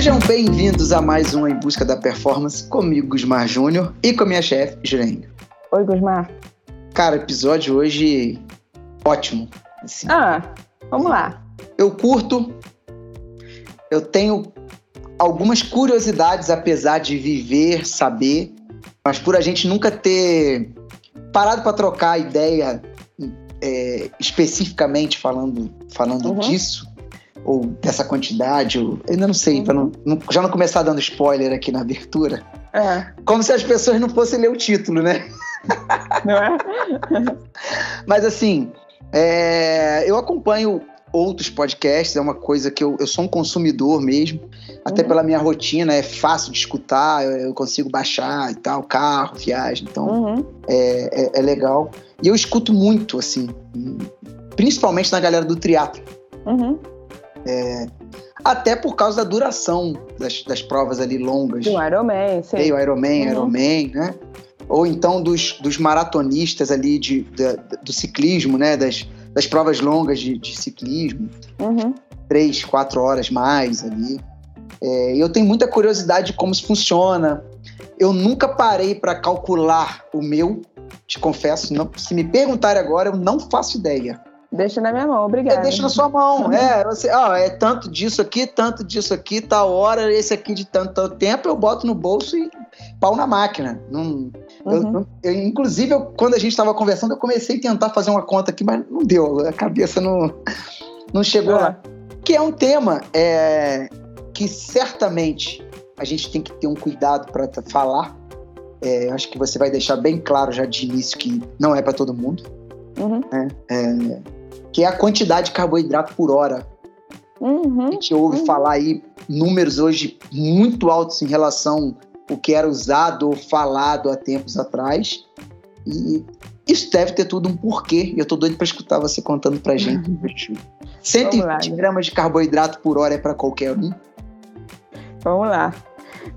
Sejam bem-vindos a mais um Em Busca da Performance comigo, Gusmar Júnior, e com a minha chefe, Jurene. Oi, Gusmar. Cara, episódio hoje ótimo. Assim. Ah, vamos lá. Eu curto, eu tenho algumas curiosidades, apesar de viver, saber, mas por a gente nunca ter parado para trocar ideia é, especificamente falando, falando uhum. disso, ou dessa quantidade, ou, ainda não sei, uhum. não, não, já não começar dando spoiler aqui na abertura. É. Como se as pessoas não fossem ler o título, né? Não é? Mas assim, é, eu acompanho outros podcasts, é uma coisa que eu, eu sou um consumidor mesmo, até uhum. pela minha rotina, é fácil de escutar, eu, eu consigo baixar e tal, carro, viagem, então uhum. é, é, é, legal. E eu escuto muito, assim, principalmente na galera do triatlo. Uhum. É, até por causa da duração das, das provas ali longas. Do Ironman, sim. o Ironman, uhum. Ironman, né? Ou então dos, dos maratonistas ali de, de, do ciclismo, né? Das, das provas longas de, de ciclismo. Uhum. Três, quatro horas mais ali. É, eu tenho muita curiosidade de como isso funciona. Eu nunca parei para calcular o meu, te confesso. Não, se me perguntarem agora, eu não faço ideia. Deixa na minha mão, obrigada. É, deixa na sua mão. é, você, ó, é tanto disso aqui, tanto disso aqui, tal hora, esse aqui de tanto, tanto tempo, eu boto no bolso e pau na máquina. Não, uhum. eu, eu, inclusive, eu, quando a gente estava conversando, eu comecei a tentar fazer uma conta aqui, mas não deu. A cabeça não, não chegou lá. Que é um tema é, que certamente a gente tem que ter um cuidado para falar. É, acho que você vai deixar bem claro já de início que não é para todo mundo. Uhum. Né? É, que é a quantidade de carboidrato por hora. Uhum, a gente ouve uhum. falar aí números hoje muito altos em relação ao que era usado ou falado há tempos atrás. E isso deve ter tudo um porquê. Eu tô doido para escutar você contando pra gente. Uhum. 120 lá, gramas de carboidrato por hora é para qualquer um? Vamos lá.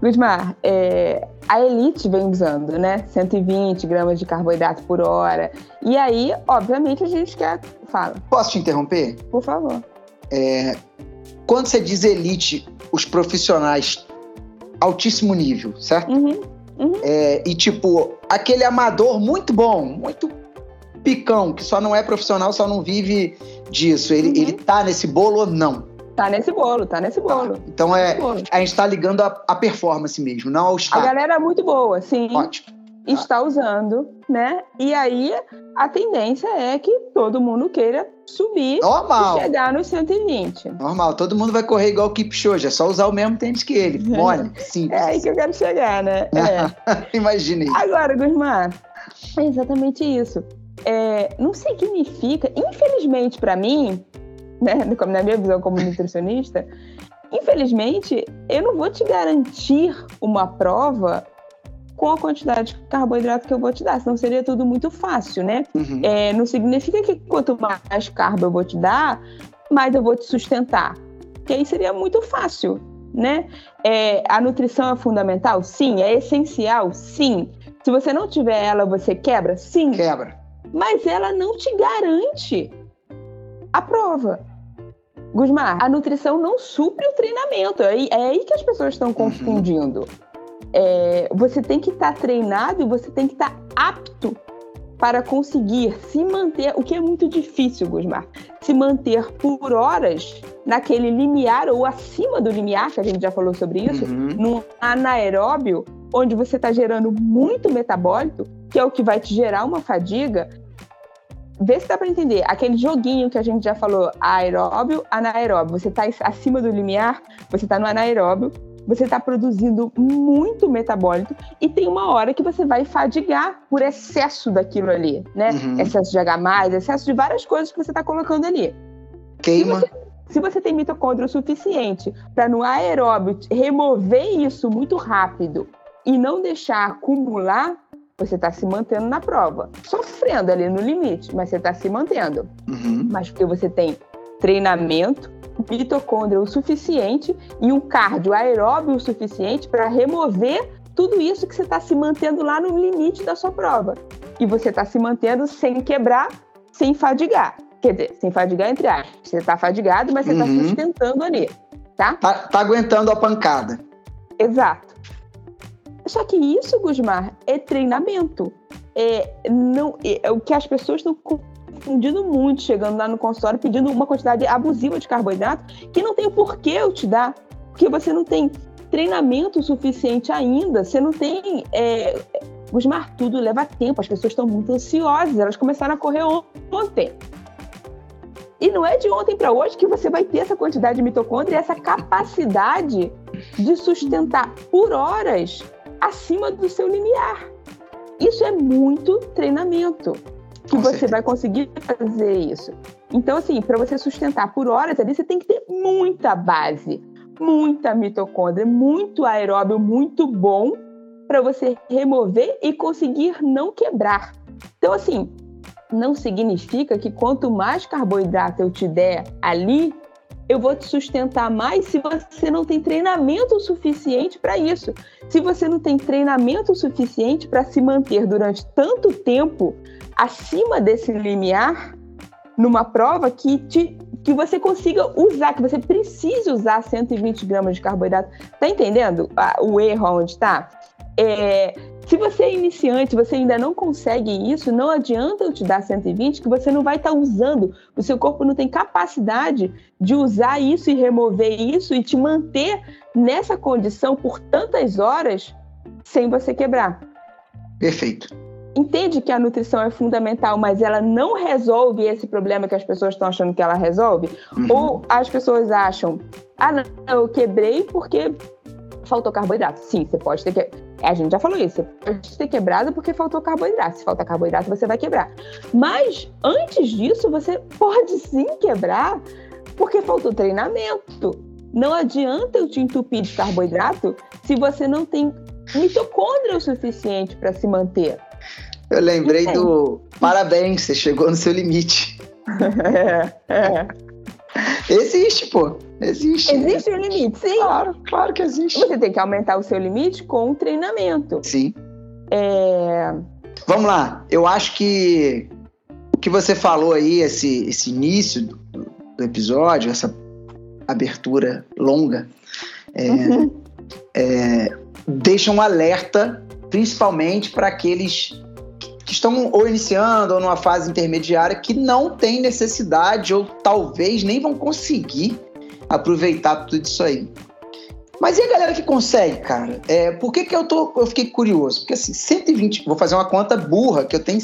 Gusmar, é, a Elite vem usando, né? 120 gramas de carboidrato por hora. E aí, obviamente, a gente quer. Fala. Posso te interromper? Por favor. É, quando você diz Elite, os profissionais altíssimo nível, certo? Uhum, uhum. É, e tipo, aquele amador muito bom, muito picão, que só não é profissional, só não vive disso. Ele, uhum. ele tá nesse bolo ou não? Tá nesse bolo, tá nesse bolo. Tá. Então é, bolo. a gente tá ligando a, a, performance mesmo, não ao estado. A galera é muito boa, sim. Ótimo. Tá. Está usando, né? E aí a tendência é que todo mundo queira subir Normal. e chegar nos 120. Normal, todo mundo vai correr igual o Kipchoge, é só usar o mesmo tênis que ele. Mole, simples. É aí que eu quero chegar, né? É. Imaginei. Agora, Guzmar, é exatamente isso. É, não significa, infelizmente para mim, né, na minha visão como nutricionista, infelizmente, eu não vou te garantir uma prova com a quantidade de carboidrato que eu vou te dar, senão seria tudo muito fácil, né? Uhum. É, não significa que quanto mais carbo eu vou te dar, mais eu vou te sustentar, porque aí seria muito fácil, né? É, a nutrição é fundamental? Sim. É essencial? Sim. Se você não tiver ela, você quebra? Sim. Quebra. Mas ela não te garante a prova. Gusmar, a nutrição não supre o treinamento. É aí, é aí que as pessoas estão uhum. confundindo. É, você tem que estar tá treinado e você tem que estar tá apto para conseguir se manter, o que é muito difícil, Gusmar, se manter por horas naquele limiar ou acima do limiar, que a gente já falou sobre isso, uhum. num anaeróbio, onde você está gerando muito metabólito, que é o que vai te gerar uma fadiga, vê se dá para entender. Aquele joguinho que a gente já falou, aeróbio, anaeróbio. Você está acima do limiar, você está no anaeróbio, você está produzindo muito metabólito e tem uma hora que você vai fadigar por excesso daquilo ali, né? Uhum. Excesso de H+, excesso de várias coisas que você está colocando ali. Queima. Se você, se você tem mitocôndria o suficiente para no aeróbio remover isso muito rápido e não deixar acumular, você está se mantendo na prova, sofrendo ali no limite, mas você está se mantendo. Uhum. Mas porque você tem treinamento, mitocôndria o suficiente e um cardio aeróbio o suficiente para remover tudo isso que você está se mantendo lá no limite da sua prova. E você está se mantendo sem quebrar, sem fadigar. Quer dizer, sem fadigar entre aspas. Você está fadigado, mas você está uhum. sustentando ali. Tá? tá? Tá aguentando a pancada. Exato. Só que isso, Gusmar, é treinamento. É, não, é, é o que as pessoas estão confundindo muito, chegando lá no consultório pedindo uma quantidade abusiva de carboidrato que não tem o porquê eu te dar, porque você não tem treinamento suficiente ainda, você não tem. É, Gusmar, tudo leva tempo, as pessoas estão muito ansiosas, elas começaram a correr ontem. E não é de ontem para hoje que você vai ter essa quantidade de mitocôndria essa capacidade de sustentar por horas acima do seu limiar. Isso é muito treinamento que Com você certeza. vai conseguir fazer isso. Então, assim, para você sustentar por horas ali, você tem que ter muita base, muita mitocôndria, muito aeróbio, muito bom para você remover e conseguir não quebrar. Então, assim, não significa que quanto mais carboidrato eu te der ali, eu vou te sustentar mais se você não tem treinamento suficiente para isso. Se você não tem treinamento suficiente para se manter durante tanto tempo acima desse limiar numa prova que te que você consiga usar, que você precise usar 120 gramas de carboidrato. Tá entendendo o erro onde está? É, se você é iniciante, você ainda não consegue isso, não adianta eu te dar 120 que você não vai estar tá usando. O seu corpo não tem capacidade de usar isso e remover isso e te manter nessa condição por tantas horas sem você quebrar. Perfeito. Entende que a nutrição é fundamental, mas ela não resolve esse problema que as pessoas estão achando que ela resolve? Uhum. Ou as pessoas acham, ah, não, eu quebrei porque faltou carboidrato. Sim, você pode ter que. A gente já falou isso. Você pode ter quebrado porque faltou carboidrato. Se falta carboidrato, você vai quebrar. Mas antes disso, você pode sim quebrar porque faltou treinamento. Não adianta eu te entupir de carboidrato se você não tem mitocôndria o suficiente para se manter. Eu lembrei do parabéns, você chegou no seu limite. é, é. Existe, pô. Existe. Existe um limite, sim. Claro, claro que existe. Você tem que aumentar o seu limite com o treinamento. Sim. É... Vamos lá. Eu acho que o que você falou aí, esse, esse início do, do episódio, essa abertura longa, é, uhum. é, deixa um alerta, principalmente para aqueles que estão ou iniciando ou numa fase intermediária que não tem necessidade ou talvez nem vão conseguir aproveitar tudo isso aí. Mas e a galera que consegue, cara? É, por que, que eu, tô, eu fiquei curioso? Porque assim, 120, vou fazer uma conta burra que eu tenho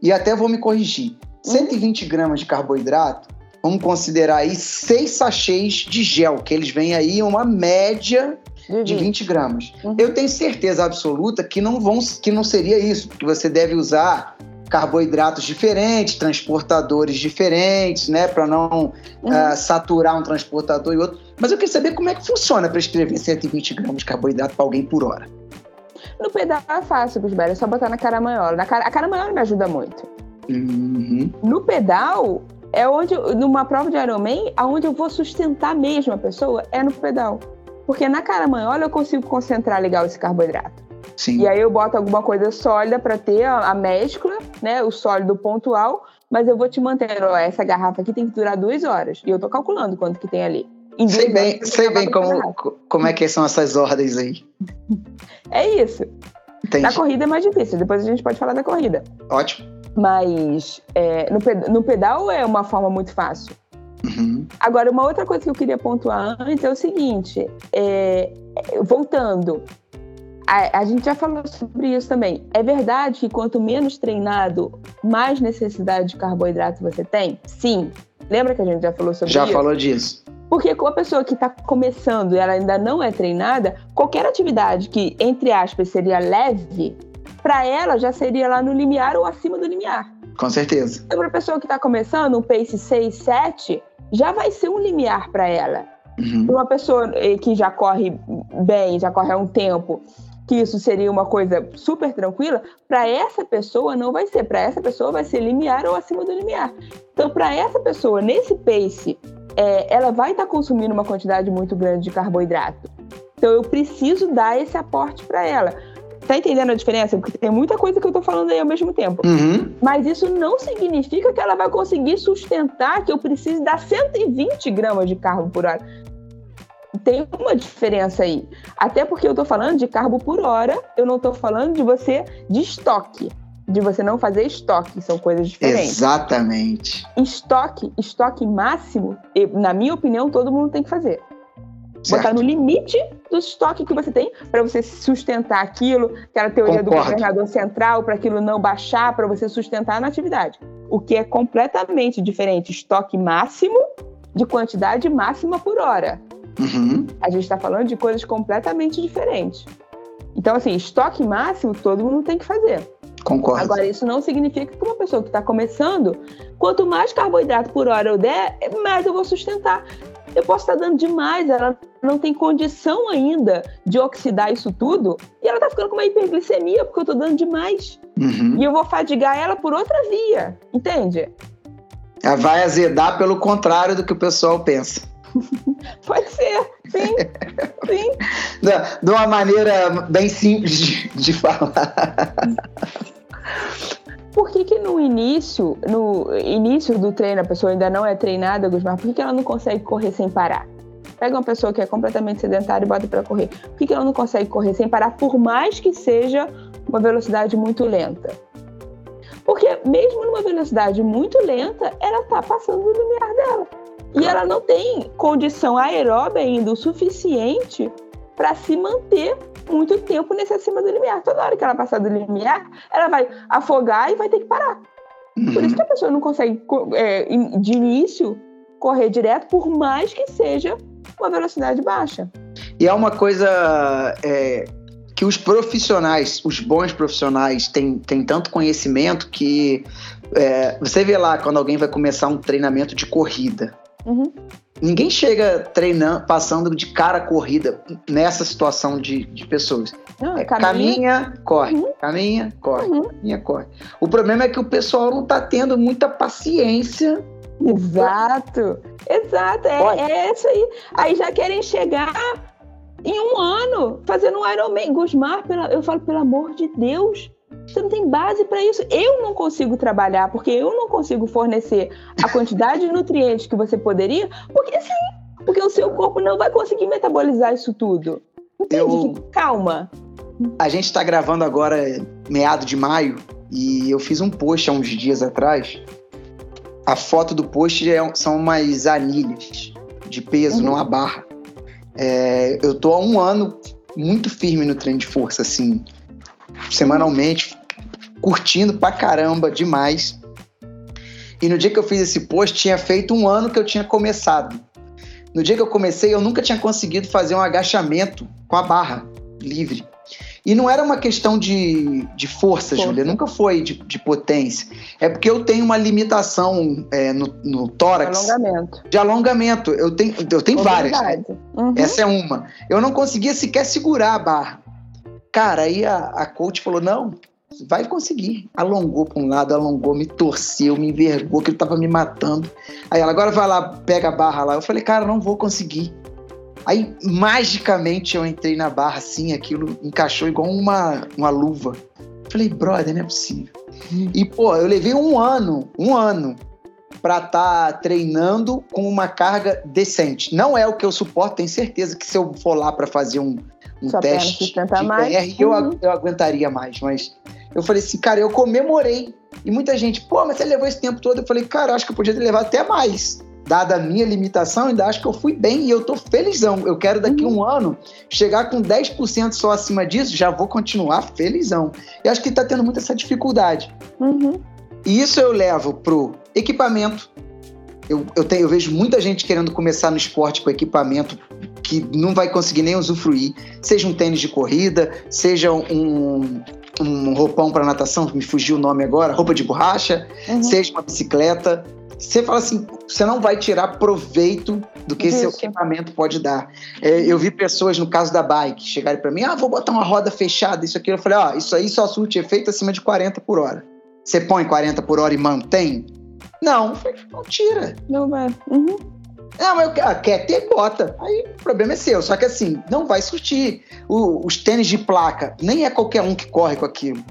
e até vou me corrigir. 120 uhum. gramas de carboidrato, vamos considerar aí seis sachês de gel, que eles vêm aí uma média de 20 gramas. Uhum. Eu tenho certeza absoluta que não vão, que não seria isso, porque você deve usar carboidratos diferentes, transportadores diferentes, né, para não uhum. uh, saturar um transportador e outro. Mas eu queria saber como é que funciona para escrever 120 gramas de carboidrato para alguém por hora. No pedal é fácil, Gusberto, é só botar na caramanhola. Na cara, a caramanhola me ajuda muito. Uhum. No pedal, é onde, numa prova de Ironman, aonde eu vou sustentar mesmo a pessoa, é no pedal. Porque na caramanhola eu consigo concentrar legal esse carboidrato. Sim. E aí eu boto alguma coisa sólida para ter a, a, mescla, né? O sólido pontual, mas eu vou te manter, ó, essa garrafa aqui tem que durar duas horas. E eu tô calculando quanto que tem ali. Sei bem, sei bem como, como é que são essas ordens aí. É isso. Entendi. Na corrida é mais difícil, depois a gente pode falar da corrida. Ótimo. Mas é, no, no pedal é uma forma muito fácil. Uhum. Agora, uma outra coisa que eu queria pontuar antes é o seguinte: é, voltando, a, a, gente já falou sobre isso também. É verdade que quanto menos treinado, mais necessidade de carboidrato você tem? Sim. Lembra que a gente já falou sobre já isso? Já falou disso. Porque com a pessoa que está começando e ela ainda não é treinada, qualquer atividade que, entre aspas, seria leve, para ela já seria lá no limiar ou acima do limiar. Com certeza. Então, para a pessoa que está começando, um pace 6, 7, já vai ser um limiar para ela. Uhum. Uma pessoa eh, que já corre bem, já corre há um tempo, que isso seria uma coisa super tranquila, para essa pessoa não vai ser. Para essa pessoa vai ser limiar ou acima do limiar. Então, para essa pessoa, nesse pace, é, ela vai estar tá consumindo uma quantidade muito grande de carboidrato. Então, eu preciso dar esse aporte para ela. Tá entendendo a diferença? Porque tem muita coisa que eu tô falando aí ao mesmo tempo. Uhum. Mas isso não significa que ela vai conseguir sustentar que eu preciso dar 120 gramas de carbo por hora. tem uma diferença aí. Até porque eu tô falando de carbo por hora, eu não tô falando de você de estoque. De você não fazer estoque, são coisas diferentes. Exatamente. Estoque, estoque máximo, na minha opinião, todo mundo tem que fazer. Certo. Botar no limite do estoque que você tem para você sustentar aquilo, aquela teoria Concordo. do governador central, para aquilo não baixar, para você sustentar na atividade. O que é completamente diferente, estoque máximo de quantidade máxima por hora. Uhum. A gente está falando de coisas completamente diferentes. Então, assim, estoque máximo todo mundo tem que fazer. Concordo. Agora, isso não significa que uma pessoa que está começando, quanto mais carboidrato por hora eu der, mais eu vou sustentar. Eu posso estar tá dando demais, ela não tem condição ainda de oxidar isso tudo, e ela está ficando com uma hiperglicemia porque eu estou dando demais. Uhum. E eu vou fadigar ela por outra via, entende? Ela vai azedar pelo contrário do que o pessoal pensa. Pode ser, sim. sim. De uma maneira bem simples de, de falar. Por que, que no início, no início do treino, a pessoa ainda não é treinada, Gusmar? Por que, que ela não consegue correr sem parar? Pega uma pessoa que é completamente sedentária e bota para correr. Por que, que ela não consegue correr sem parar, por mais que seja uma velocidade muito lenta? Porque mesmo numa velocidade muito lenta, ela está passando o limiar dela. E ela não tem condição aeróbica ainda o suficiente para se manter muito tempo nesse acima do limiar. Toda hora que ela passar do limiar, ela vai afogar e vai ter que parar. Uhum. Por isso que a pessoa não consegue, é, de início, correr direto, por mais que seja uma velocidade baixa. E é uma coisa é, que os profissionais, os bons profissionais, têm, têm tanto conhecimento que é, você vê lá quando alguém vai começar um treinamento de corrida. Uhum. Ninguém chega treinando, passando de cara corrida nessa situação de, de pessoas. Não, é, caminha, caminha, corre, uhum. caminha, corre, uhum. caminha, corre. O problema é que o pessoal não está tendo muita paciência. Exato, exato, é, é isso aí. Aí já querem chegar em um ano fazendo um Ironman. Gusmar, eu falo, pelo amor de Deus, você não tem base para isso. Eu não consigo trabalhar porque eu não consigo fornecer a quantidade de nutrientes que você poderia, porque sim, porque o seu corpo não vai conseguir metabolizar isso tudo. Entende? Eu... Calma. A gente está gravando agora meado de maio e eu fiz um post há uns dias atrás. A foto do post é, são umas anilhas de peso uhum. numa barra. É, eu tô há um ano muito firme no treino de força, assim semanalmente, curtindo pra caramba demais. E no dia que eu fiz esse post, tinha feito um ano que eu tinha começado. No dia que eu comecei, eu nunca tinha conseguido fazer um agachamento com a barra livre. E não era uma questão de, de força, força. Júlia, nunca foi de, de, potência. É porque eu tenho uma limitação é, no, no tórax. De alongamento. De alongamento. Eu tenho, eu tenho várias. Né? Uhum. Essa é uma. Eu não conseguia sequer segurar a barra. Cara, aí a, a coach falou: não, vai conseguir. Alongou para um lado, alongou, me torceu, me envergou, que ele tava me matando. Aí ela, agora vai lá, pega a barra lá. Eu falei, cara, não vou conseguir. Aí, magicamente, eu entrei na barra assim, aquilo encaixou igual uma, uma luva. Falei, brother, não é possível. E, pô, eu levei um ano, um ano, para estar tá treinando com uma carga decente. Não é o que eu suporto, tenho certeza que se eu for lá para fazer um, um Sua teste de mais. PR, eu, uhum. eu aguentaria mais. Mas eu falei assim, cara, eu comemorei. E muita gente, pô, mas você levou esse tempo todo? Eu falei, cara, acho que eu podia ter levado até mais. Dada a minha limitação, ainda acho que eu fui bem e eu tô felizão. Eu quero daqui uhum. um ano chegar com 10% só acima disso, já vou continuar felizão. E acho que tá tendo muita essa dificuldade. Uhum. E isso eu levo pro equipamento, eu, eu, tenho, eu vejo muita gente querendo começar no esporte com equipamento que não vai conseguir nem usufruir, seja um tênis de corrida, seja um, um roupão para natação, me fugiu o nome agora, roupa de borracha, uhum. seja uma bicicleta. Você fala assim, você não vai tirar proveito do que Isso. seu equipamento pode dar. É, eu vi pessoas, no caso da bike, chegarem para mim, ah, vou botar uma roda fechada, isso aqui. Eu falei, ó, oh, isso aí só surte efeito acima de 40 por hora. Você põe 40 por hora e mantém? Não, não tira. Não vai. Uhum. Não, mas ah, quer ter, bota. Aí o problema é seu. Só que assim, não vai surtir. O, os tênis de placa, nem é qualquer um que corre com aquilo.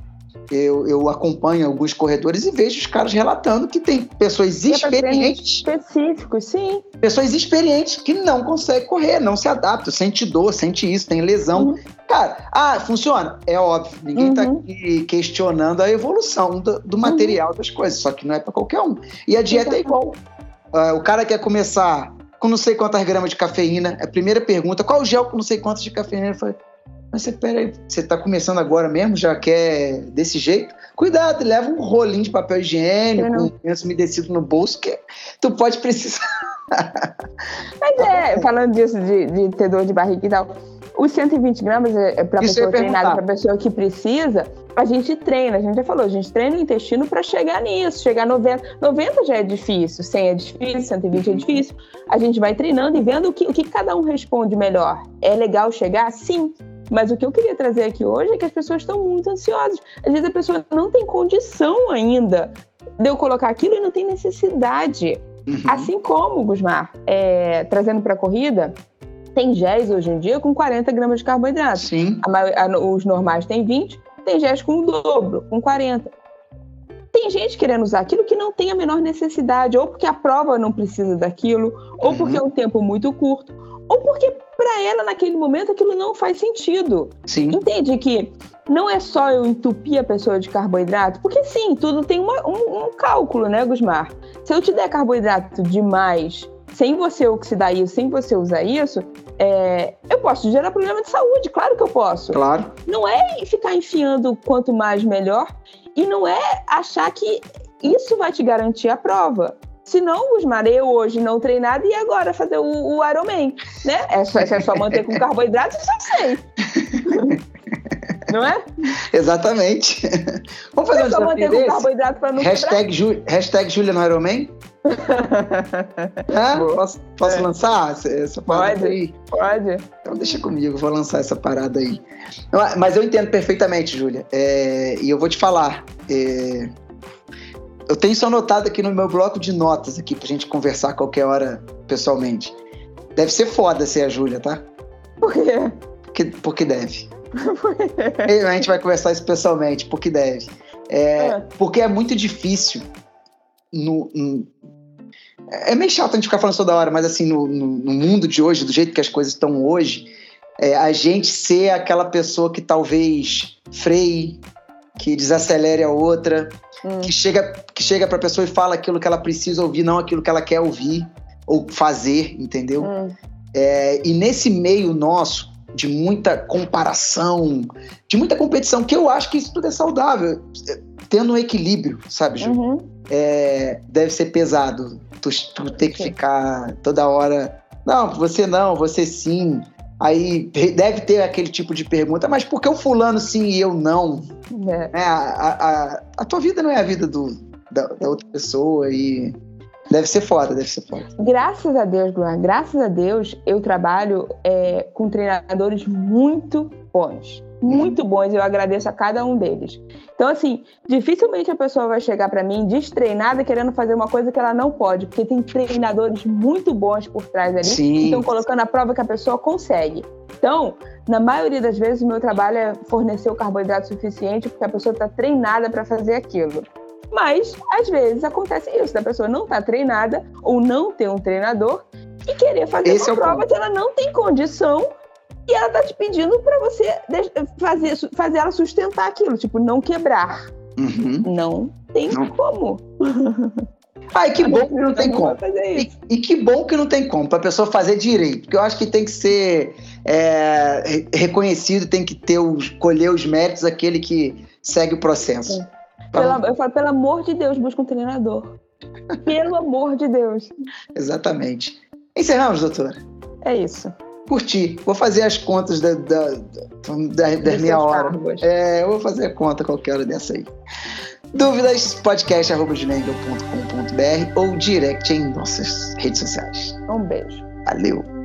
eu, eu acompanho alguns corredores e vejo os caras relatando que tem pessoas experientes. Específicos, sim. Pessoas experientes que não conseguem correr, não se adaptam, sente dor, sente isso, tem lesão. Uhum. Cara, ah, funciona? É óbvio. Ninguém está uhum. aqui questionando a evolução do, do material uhum. das coisas, só que não é para qualquer um. E a dieta é igual. Uh, o cara quer começar com não sei quantas gramas de cafeína. A primeira pergunta, qual o gel com não sei quantas de cafeína? Eu falei, mas você, peraí, você está começando agora mesmo? Já quer desse jeito? Cuidado, leva um rolinho de papel higiênico, um lenço umedecido no bolso, que tu pode precisar. Mas é, falando disso, de, de ter dor de barriga e tal, os 120 gramas é, é para pessoa treinada, para pessoa que precisa, a gente treina, a gente já falou, a gente treina o intestino para chegar nisso, chegar a 90. 90 já é difícil, 100 é difícil, 120 é difícil. A gente vai treinando e vendo o que, o que cada um responde melhor. É legal chegar? Sim. Mas o que eu queria trazer aqui hoje é que as pessoas estão muito ansiosas. Às vezes a pessoa não tem condição ainda de eu colocar aquilo e não tem necessidade. Uhum. Assim como, Gusmar, é, trazendo para a corrida, tem géis hoje em dia com 40 gramas de carboidrato. Sim. A, a, os normais têm 20, tem géis com o dobro, com 40. Tem gente querendo usar aquilo que não tem a menor necessidade, ou porque a prova não precisa daquilo, ou uhum. porque é um tempo muito curto, ou porque para ela naquele momento aquilo não faz sentido. Sim. Entende que não é só eu entupir a pessoa de carboidrato, porque sim, tudo tem uma, um, um, cálculo, né, Gusmar? Se eu te der carboidrato demais, sem você oxidar isso, sem você usar isso, é, eu posso gerar problema de saúde, claro que eu posso. Claro. Não é ficar enfiando quanto mais melhor, e não é achar que isso vai te garantir a prova. Se não, Gusmar, eu hoje não treinado e agora fazer o, o Ironman, né? É só, é só manter com carboidrato, eu sei. não é? Exatamente. Vamos fazer é um só manter desse? carboidrato para não hashtag, Ju, hashtag Julia no Ironman? é? Posso, posso é. lançar essa parada pode, aí? Pode. Então deixa comigo, vou lançar essa parada aí. Mas eu entendo perfeitamente, Júlia. É, e eu vou te falar. É, eu tenho isso anotado aqui no meu bloco de notas aqui pra gente conversar qualquer hora pessoalmente. Deve ser foda ser a Júlia, tá? Por quê? Porque, porque deve. a gente vai conversar isso pessoalmente, porque deve. É, é. Porque é muito difícil no, no, é meio chato a gente ficar falando toda hora, mas assim, no, no, no mundo de hoje, do jeito que as coisas estão hoje, é, a gente ser aquela pessoa que talvez freie, que desacelere a outra, hum. que chega que chega para a pessoa e fala aquilo que ela precisa ouvir, não aquilo que ela quer ouvir ou fazer, entendeu? Hum. É, e nesse meio nosso de muita comparação, de muita competição, que eu acho que isso tudo é saudável, é, tendo um equilíbrio, sabe, Ju? Uhum. É, deve ser pesado tu, tu ter que ficar toda hora. Não, você não, você sim. Aí deve ter aquele tipo de pergunta, mas por que o fulano sim e eu não? É. É, a, a, a, tua vida não é a vida do, da, da, outra pessoa e deve ser foda, deve ser foda. Graças a Deus, Luan, graças a Deus eu trabalho é, com treinadores muito bons muito bons, eu agradeço a cada um deles. Então, assim, dificilmente a pessoa vai chegar para mim destreinada querendo fazer uma coisa que ela não pode, porque tem treinadores muito bons por trás ali Sim. que estão colocando a prova que a pessoa consegue. Então, na maioria das vezes, o meu trabalho é fornecer o carboidrato suficiente porque a pessoa está treinada para fazer aquilo. Mas, às vezes, acontece isso, da pessoa não estar tá treinada ou não ter um treinador e querer fazer Esse uma é prova ponto. que ela não tem condição e ela tá te pedindo para você fazer, fazer ela sustentar aquilo, tipo, não quebrar. Uhum. Não tem não. como. Ai, que bom que não tem como. E, e, que bom que não tem como, para a pessoa fazer direito. Porque eu acho que tem que ser é, reconhecido, tem que ter os, colher os méritos aquele que segue o processo. É. Pela, eu falo, pelo amor de Deus, busca um treinador. pelo amor de Deus. Exatamente. Encerramos, doutora? É isso curtir. Vou fazer as contas da, da, da, da minha hora. É, eu vou fazer a conta qualquer hora dessa aí. Dúvidas, podcast.com.br ou direct em nossas redes sociais. Um beijo. Valeu.